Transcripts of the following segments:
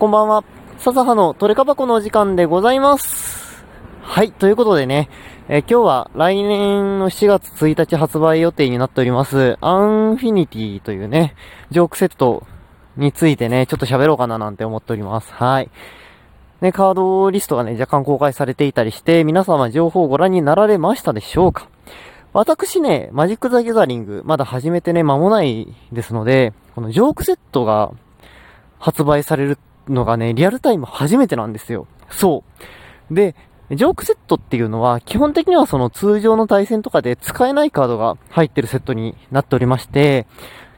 こんばんは。笹葉のトレカ箱のお時間でございます。はい、ということでね、えー今日は来年の7月1日発売予定になっております、アンフィニティというね、ジョークセットについてね、ちょっと喋ろうかななんて思っております。はい。ね、カードリストがね、若干公開されていたりして、皆様情報をご覧になられましたでしょうか私ね、マジック・ザ・ギャザリング、まだ始めてね、間もないですので、このジョークセットが発売されるのがね、リアルタイム初めてなんですよ。そう。で、ジョークセットっていうのは、基本的にはその通常の対戦とかで使えないカードが入ってるセットになっておりまして、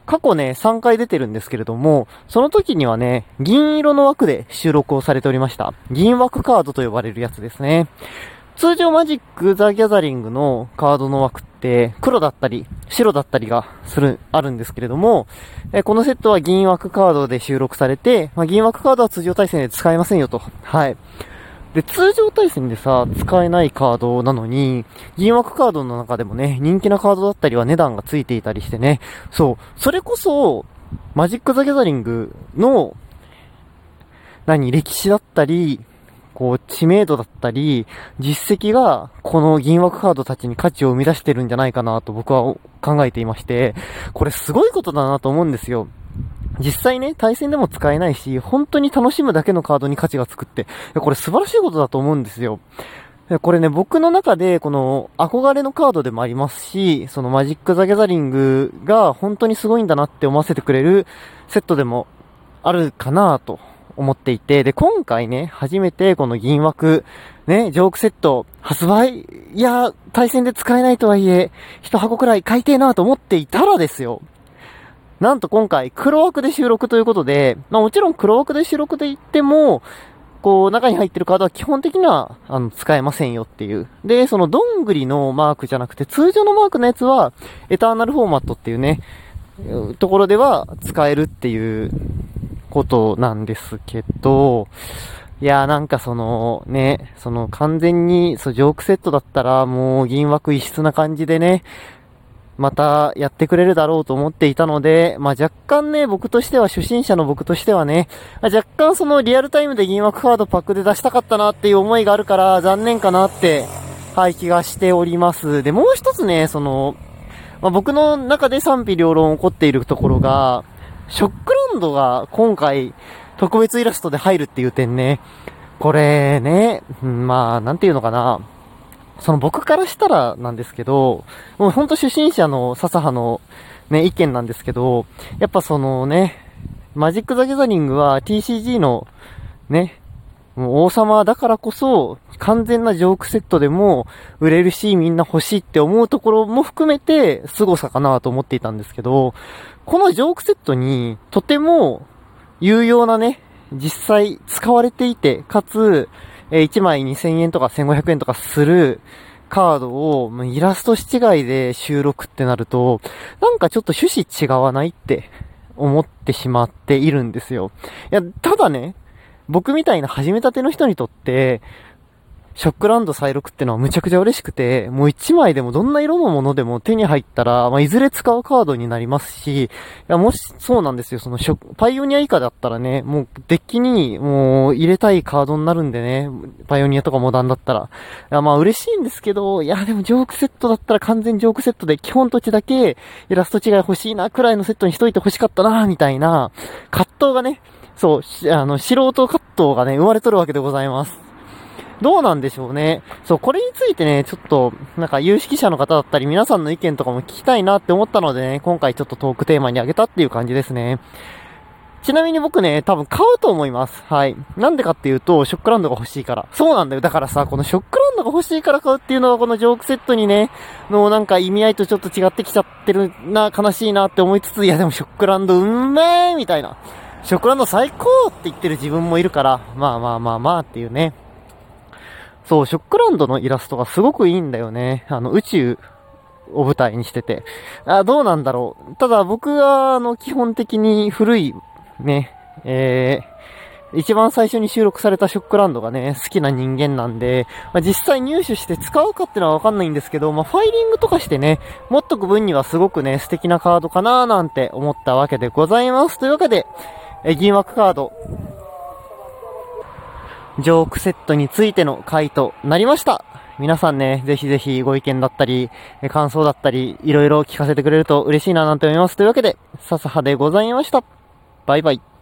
過去ね、3回出てるんですけれども、その時にはね、銀色の枠で収録をされておりました。銀枠カードと呼ばれるやつですね。通常マジック・ザ・ギャザリングのカードの枠って黒だったり白だったりがする、あるんですけれども、えこのセットは銀枠カードで収録されて、まあ、銀枠カードは通常対戦で使えませんよと。はい。で、通常対戦でさ、使えないカードなのに、銀枠カードの中でもね、人気なカードだったりは値段がついていたりしてね、そう、それこそ、マジック・ザ・ギャザリングの、何、歴史だったり、こう、知名度だったり、実績が、この銀枠カードたちに価値を生み出してるんじゃないかなと僕は考えていまして、これすごいことだなと思うんですよ。実際ね、対戦でも使えないし、本当に楽しむだけのカードに価値がつくって、これ素晴らしいことだと思うんですよ。これね、僕の中で、この、憧れのカードでもありますし、そのマジック・ザ・ギャザリングが本当にすごいんだなって思わせてくれるセットでもあるかなと思っていて、で、今回ね、初めてこの銀枠、ね、ジョークセット発売、いや、対戦で使えないとはいえ、一箱くらい買いてえなと思っていたらですよ。なんと今回黒枠で収録ということで、まあもちろん黒枠で収録で言っても、こう、中に入ってるカードは基本的には、あの、使えませんよっていう。で、その、どんぐりのマークじゃなくて、通常のマークのやつは、エターナルフォーマットっていうね、ところでは使えるっていうことなんですけど、いやーなんかそのね、その完全に、そう、ジョークセットだったらもう銀枠異質な感じでね、またやってくれるだろうと思っていたので、まあ若干ね、僕としては、初心者の僕としてはね、若干そのリアルタイムで銀枠カードパックで出したかったなっていう思いがあるから、残念かなって、はい、気がしております。で、もう一つね、その、まあ僕の中で賛否両論起こっているところが、ショックンドが今回特別イラストで入るっていう点ね、これね、まあ、なんていうのかな。その僕からしたらなんですけど、もうほんと初心者の笹葉のね、意見なんですけど、やっぱそのね、マジック・ザ・ギャザリングは TCG のね、もう王様だからこそ、完全なジョークセットでも売れるし、みんな欲しいって思うところも含めて、凄さかなと思っていたんですけど、このジョークセットに、とても有用なね、実際使われていて、かつ、え1枚2000円とか1500円とかするカードを、もうイラスト違いで収録ってなると、なんかちょっと趣旨違わないって思ってしまっているんですよ。いや、ただね、僕みたいな始めたての人にとって、ショックランド再録ってのはむちゃくちゃ嬉しくて、もう1枚でもどんな色のものでも手に入ったら、まあ、いずれ使うカードになりますし、いや、もし、そうなんですよ、そのショパイオニア以下だったらね、もうデッキにもう入れたいカードになるんでね、パイオニアとかモダンだったら。いや、まあ嬉しいんですけど、いや、でもジョークセットだったら完全ジョークセットで基本土地だけイラスト違い欲しいな、くらいのセットにしといて欲しかったな、みたいな、葛藤がね、そう、あの、素人葛藤がね、生まれとるわけでございます。どうなんでしょうね。そう、これについてね、ちょっと、なんか有識者の方だったり、皆さんの意見とかも聞きたいなって思ったのでね、今回ちょっとトークテーマにあげたっていう感じですね。ちなみに僕ね、多分買うと思います。はい。なんでかっていうと、ショックランドが欲しいから。そうなんだよ。だからさ、このショックランドが欲しいから買うっていうのがこのジョークセットにね、のなんか意味合いとちょっと違ってきちゃってるな、悲しいなって思いつつ、いやでもショックランドうんめーみたいな。ショックランド最高って言ってる自分もいるから、まあまあまあまあっていうね。そう、ショックランドのイラストがすごくいいんだよね。あの、宇宙を舞台にしてて。あ、どうなんだろう。ただ僕は、あの、基本的に古い、ね、えー、一番最初に収録されたショックランドがね、好きな人間なんで、まあ、実際入手して使うかってのはわかんないんですけど、まあ、ファイリングとかしてね、持っとく分にはすごくね、素敵なカードかなーなんて思ったわけでございます。というわけで、え、銀枠カード、ジョークセットについての回となりました。皆さんね、ぜひぜひご意見だったり、感想だったり、いろいろ聞かせてくれると嬉しいななんて思います。というわけで、笹葉でございました。バイバイ。